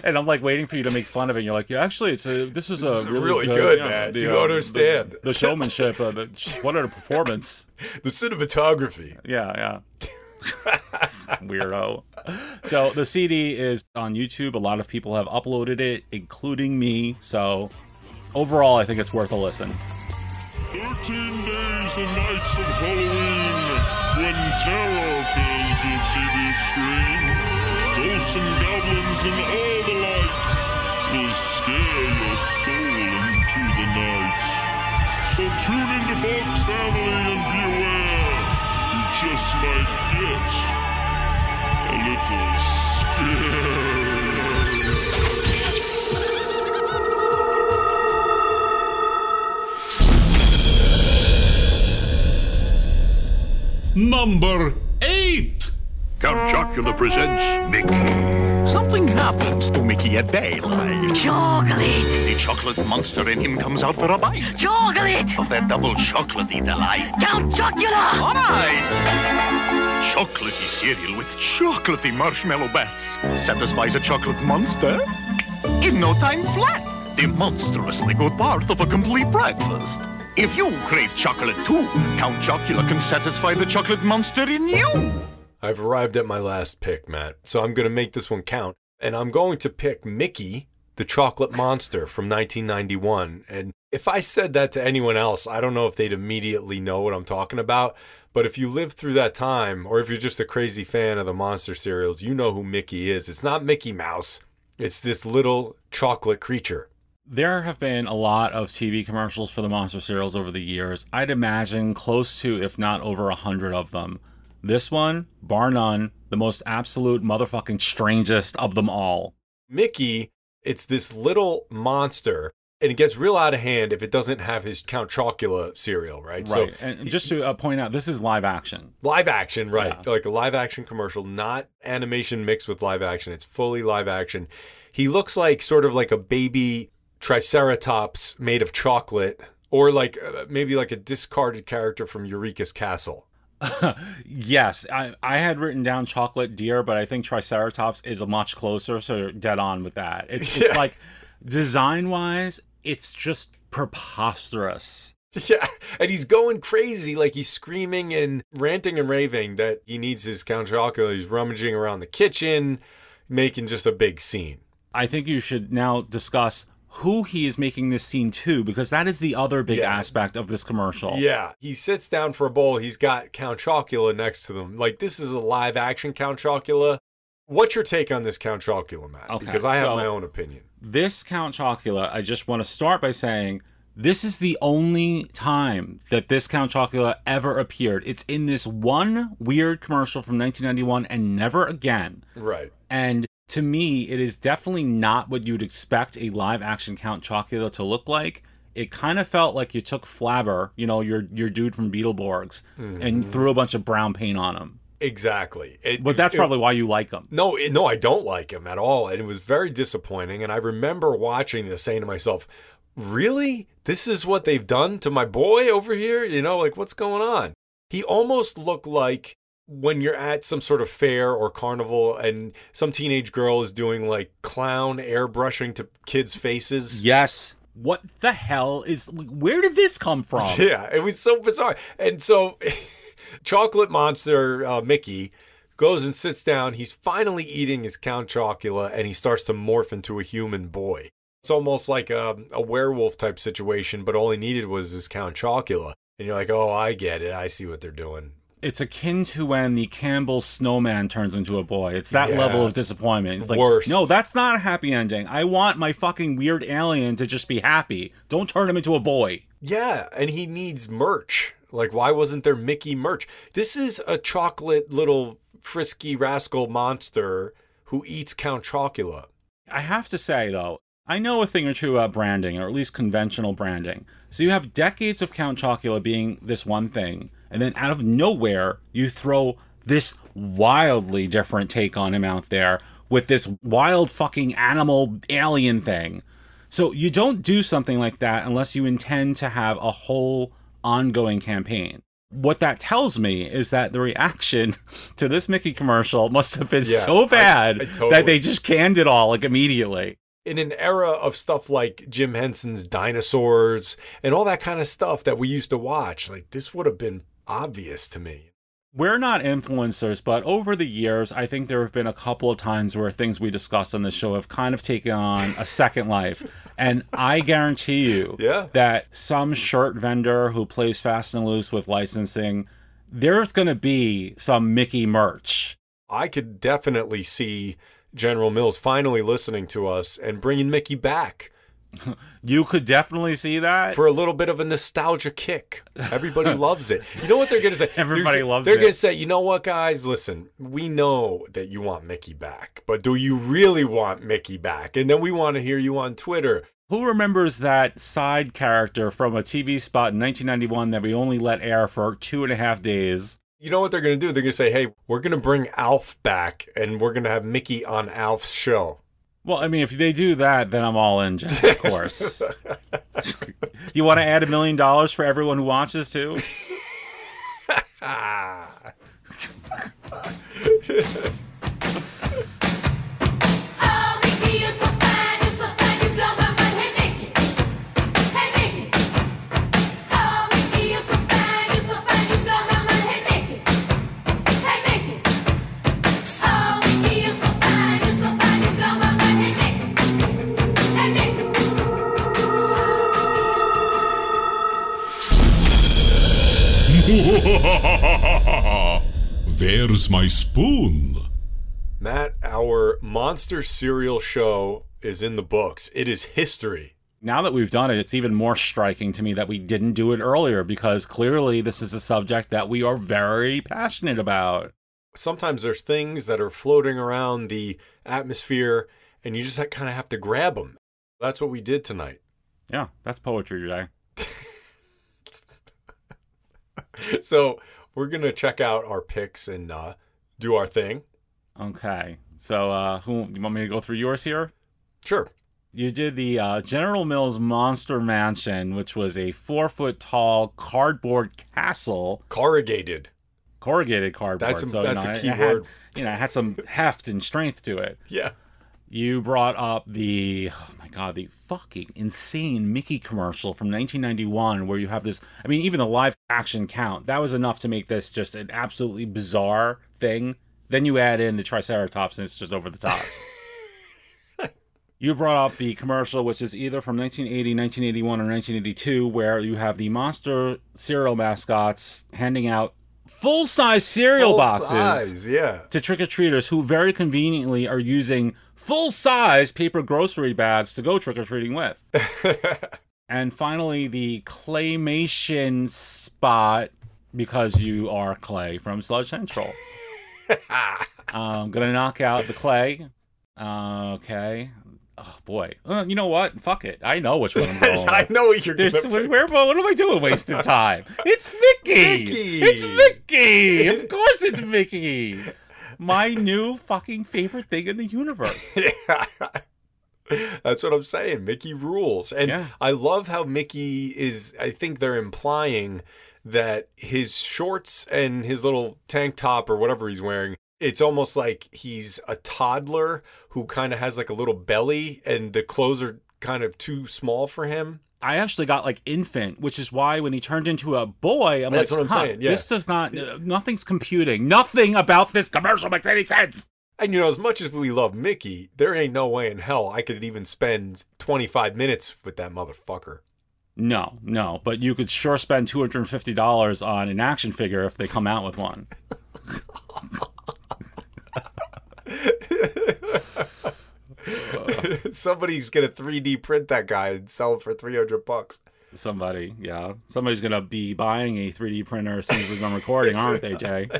and I'm like waiting for you to make fun of it. And you're like, yeah, actually, it's a this is a This really, really good, good, yeah, man. the, You don't uh, understand. the, the showmanship. Uh, the, what a performance! the cinematography. Yeah, yeah. Weirdo. So the CD is on YouTube. A lot of people have uploaded it, including me. So overall, I think it's worth a listen. 13 days and nights of Halloween when terror fills your TV screen. Ghosts and goblins and all the Number 8. Count Chocula presents Mickey. Something happens to Mickey at daylight. Chocolate. The chocolate monster in him comes out for a bite. Chocolate. Of that double chocolatey delight. Count Chocula. All right. Chocolatey cereal with chocolatey marshmallow bats. Satisfies a chocolate monster in no time flat. The monstrously good part of a complete breakfast. If you crave chocolate too, Count Chocula can satisfy the chocolate monster in you. I've arrived at my last pick, Matt. So I'm going to make this one count. And I'm going to pick Mickey, the chocolate monster from 1991. And if I said that to anyone else, I don't know if they'd immediately know what I'm talking about. But if you lived through that time, or if you're just a crazy fan of the monster cereals, you know who Mickey is. It's not Mickey Mouse, it's this little chocolate creature. There have been a lot of TV commercials for the monster cereals over the years. I'd imagine close to, if not over a hundred of them. This one, bar none, the most absolute motherfucking strangest of them all. Mickey, it's this little monster, and it gets real out of hand if it doesn't have his Count Chocula cereal, right? Right. and just to uh, point out, this is live action. Live action, right. Like a live action commercial, not animation mixed with live action. It's fully live action. He looks like sort of like a baby triceratops made of chocolate, or like uh, maybe like a discarded character from Eureka's Castle. Yes, I, I had written down chocolate deer, but I think Triceratops is a much closer, so dead on with that. It's, it's like design wise, it's just preposterous. Yeah, and he's going crazy, like he's screaming and ranting and raving that he needs his Count Chocula. He's rummaging around the kitchen, making just a big scene. I think you should now discuss who he is making this scene to, because that is the other big aspect of this commercial. Yeah, he sits down for a bowl. He's got Count Chocula next to them. Like this is a live action Count Chocula. What's your take on this Count Chocula, Matt? Okay, because I have so- my own opinion. This Count Chocula, I just want to start by saying this is the only time that this Count Chocula ever appeared. It's in this one weird commercial from 1991 and never again. Right. And to me, it is definitely not what you'd expect a live action Count Chocula to look like. It kind of felt like you took Flabber, you know, your your dude from Beetleborgs, and Mhm. threw a bunch of brown paint on him. Exactly. It- But that's it- probably why you like him. No, it- no, I don't like him at all. And it was very disappointing. And I remember watching this saying to myself, really? This is what they've done to my boy over here? You know, like what's going on? He almost looked like when you're at some sort of fair or carnival and some teenage girl is doing like clown airbrushing to kids' faces. Yes. What the hell is. Where did this come from? Yeah, it was so bizarre. And so, Chocolate Monster uh, Mickey goes and sits down. He's finally eating his Count Chocula and he starts to morph into a human boy. It's almost like a, a werewolf type situation, but all he needed was his Count Chocula. And you're like, oh, I get it. I see what they're doing. It's akin to when the Campbell snowman turns into a boy. It's that Yeah. level of disappointment. It's like, Worst. no, that's not a happy ending. I want my fucking weird alien to just be happy. Don't turn him into a boy. Yeah, and he needs merch. Like, why wasn't there Mickey merch? This is a chocolate little frisky rascal monster who eats Count Chocula. I have to say, though, I know a thing or two about branding, or at least conventional branding. So you have decades of Count Chocula being this one thing, and then out of nowhere, you throw this wildly different take on him out there with this wild fucking animal alien thing. So you don't do something like that unless you intend to have a whole ongoing campaign. What that tells me is that the reaction to this Mickey commercial must have been Yeah, so I- bad I totally- that they just canned it all like immediately. In an era of stuff like Jim Henson's dinosaurs and all that kind of stuff that we used to watch, like this would have been obvious to me. We're not influencers, but over the years, I think there have been a couple of times where things we discussed on the show have kind of taken on a second life. And I guarantee you Yeah. that some shirt vendor who plays fast and loose with licensing, there's going to be some Mickey merch. I could definitely see General Mills finally listening to us and bringing Mickey back You could definitely see that. for a little bit of a nostalgia kick. Everybody loves it. You know what they're going to say? Everybody They're- loves They're it. going to say, you know what, guys? Listen, we know that you want Mickey back, but do you really want Mickey back? And then we want to hear you on Twitter. Who remembers that side character from a TV spot in 1991 that we only let air for two and a half days? You know what they're going to do? They're going to say, hey, we're going to bring Alf back and we're going to have Mickey on Alf's show. Well, I mean, if they do that, then I'm all in, Jack, of course. you want to add a million dollars for everyone who watches too? Where's my spoon? Matt, our monster cereal show is in the books. It is history. Now that we've done it, it's even more striking to me that we didn't do it earlier because clearly this is a subject that we are very passionate about. Sometimes there's things that are floating around the atmosphere and you just kind of have to grab them. That's what we did tonight. Yeah, that's poetry today. So we're going to check out our picks and uh, do our thing. Okay. So, uh, who you want me to go through yours here? Sure. You did the uh, General Mills Monster Mansion, which was a four foot tall cardboard castle, Corrugated. corrugated cardboard. That's a- so, that's you a know, key it had- word. you know, it had some heft and strength to it. Yeah. You brought up the oh my god, the fucking insane Mickey commercial from 1991 where you have this I mean even the live action count. That was enough to make this just an absolutely bizarre thing. Then you add in the triceratops and it's just over the top. you brought up the commercial which is either from 1980, 1981 or 1982 where you have the monster cereal mascots handing out full-size cereal Full boxes size, yeah. to trick or treaters who very conveniently are using full size paper grocery bags to go trick or treating with. and finally, the claymation spot because you are Clay from Sludge Central. I'm gonna knock out the Clay. Uh, okay. Oh boy. Uh, you know what? Fuck it. I know which one I'm going. I know what you're There's, gonna where, where- what am I doing wasting time? It's Mickey. Mickey. It's Mickey. Of course it's Mickey. My new fucking favorite thing in the universe. That's what I'm saying. Mickey rules. And Yeah. I love how Mickey is, I think they're implying that his shorts and his little tank top or whatever he's wearing, it's almost like he's a toddler who kind of has like a little belly and the clothes are kind of too small for him. I actually got like infant, which is why when he turned into a boy, I'm That's like, what I'm huh, saying, yeah. This does not, nothing's computing. Nothing about this commercial makes any sense. And you know, as much as we love Mickey, there ain't no way in hell I could even spend 25 minutes with that motherfucker. No, no, but you could sure spend two hundred and fifty dollars on an action figure if they come out with one. Somebody's gonna 3D print that guy and sell it for 300 bucks. Somebody, yeah, somebody's gonna be buying a 3D printer as soon as we're done recording, aren't they, Jay?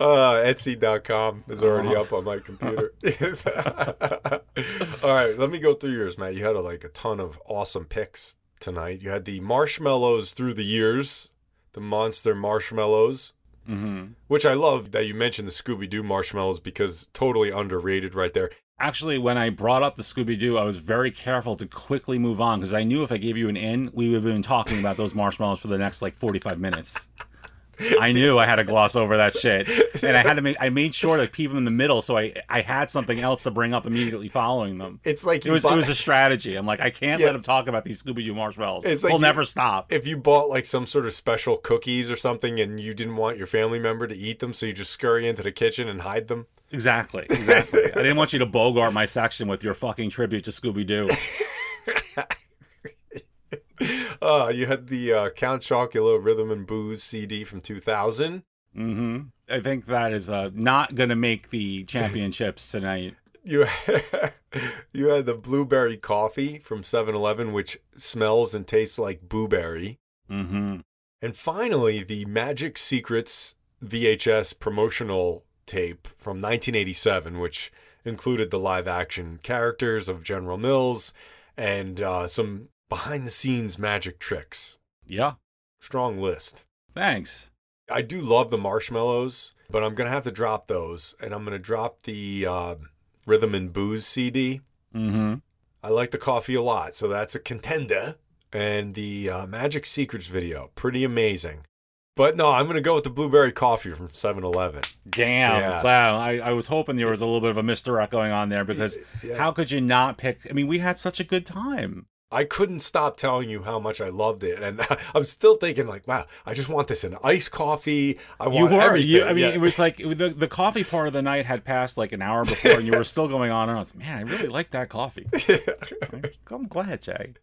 Uh, Etsy.com is already Oh. up on my computer. All right, let me go through yours, Matt. You had a, like a ton of awesome picks tonight. You had the marshmallows through the years, the monster marshmallows, Mm-hmm. which I love that you mentioned the Scooby Doo marshmallows because totally underrated right there. Actually, when I brought up the Scooby Doo, I was very careful to quickly move on because I knew if I gave you an in, we would have been talking about those marshmallows for the next like 45 minutes. I knew I had to gloss over that shit, and I had to make. I made sure to keep them in the middle, so I I had something else to bring up immediately following them. It's like it was buy- it was a strategy. I'm like I can't Yeah. let them talk about these Scooby Doo marshmallows. It's like we'll you- never stop. If you bought like some sort of special cookies or something and you didn't want your family member to eat them, so you just scurry into the kitchen and hide them. Exactly, exactly. I didn't want you to bogart my section with your fucking tribute to Scooby Doo. Uh, you had the uh, Count Chocula Rhythm and Boos CD from 2000. hmm I think that is uh, not going to make the championships tonight. You you had the blueberry coffee from 7-Eleven, which smells and tastes like blueberry. Mm-hmm. And finally, the Magic Secrets VHS promotional tape from 1987, which included the live action characters of General Mills and uh, some behind the scenes magic tricks. Yeah. Strong list. Thanks. I do love the marshmallows, but I'm going to have to drop those. And I'm going to drop the uh, Rhythm and Boos CD. Mm-hmm. I like the coffee a lot, so that's a contender. And the uh, Magic Secrets video, pretty amazing. But no, I'm going to go with the blueberry coffee from 7 Eleven. Damn. Yeah. Wow. I, I was hoping there was a little bit of a misdirect going on there because Yeah. how could you not pick? I mean, we had such a good time. I couldn't stop telling you how much I loved it. And I'm still thinking, like, wow, I just want this in iced coffee. I want You were. everything. You, I mean, Yeah. it was like the, the coffee part of the night had passed like an hour before, and you were still going on and on. Like, Man, I really like that coffee. I'm glad, Jay.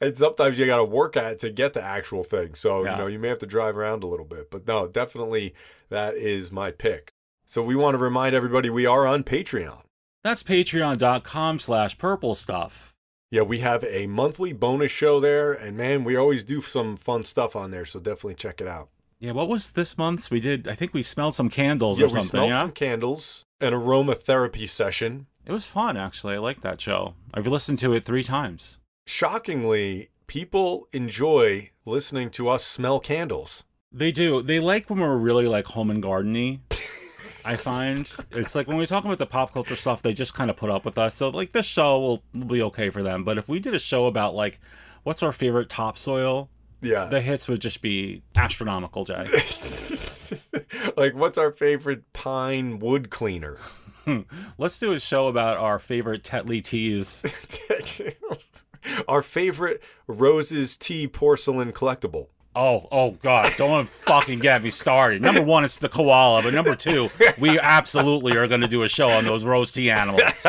And sometimes you got to work at it to get the actual thing. So, Yeah. you know, you may have to drive around a little bit. But no, definitely that is my pick. So we want to remind everybody we are on Patreon. That's patreon.com slash purple stuff. Yeah, we have a monthly bonus show there. And man, we always do some fun stuff on there. So definitely check it out. Yeah, what was this month's? We did, I think we smelled some candles yeah, or we something. smelled yeah? some candles, an aromatherapy session. It was fun, actually. I like that show. I've listened to it three times. Shockingly, people enjoy listening to us smell candles. They do. They like when we're really like home and gardeny. I find it's like when we talk about the pop culture stuff, they just kind of put up with us. So like this show will, be okay for them. But if we did a show about like what's our favorite topsoil, Yeah. the hits would just be astronomical, Jay. like, what's our favorite pine wood cleaner? Let's do a show about our favorite Tetley teas. our favorite Roses tea porcelain collectible. Oh, oh God! Don't fucking get me started. Number one, it's the koala, but number two, we absolutely are going to do a show on those rose tea animals.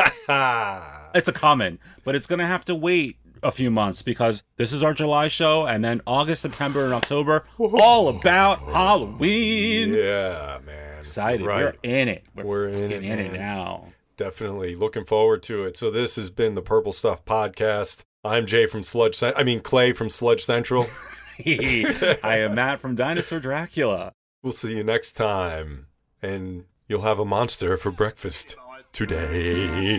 it's a coming, but it's going to have to wait a few months because this is our July show, and then August, September, and October, all about Halloween. Yeah, man. Excited. Right. We're in it. We're, We're in it, in it now. Definitely looking forward to it. So this has been the Purple Stuff podcast. I'm Jay from Sludge. Cent- I mean Clay from Sludge Central. I am Matt from Dinosaur Dracula. We'll see you next time, and you'll have a monster for breakfast today.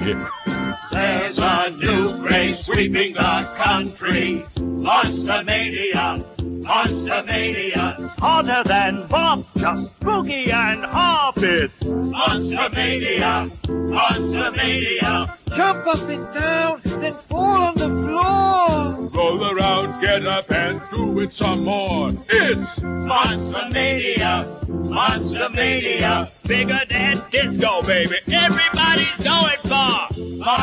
There's a new craze sweeping the country. Monster Mania, Monster Mania. Harder than Bob, just boogie and hop it. Monster Mania, Monster Mania. Jump up and down, then fall on the floor. Roll around, get up, and do it some more. It's Monster Mania, Monster Mania. Bigger than disco, baby. Everybody's going for Monster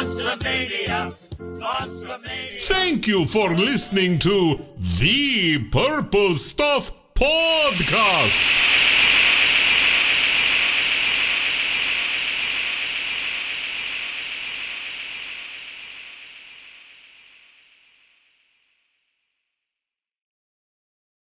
Thank you for listening to the Purple Stuff Podcast.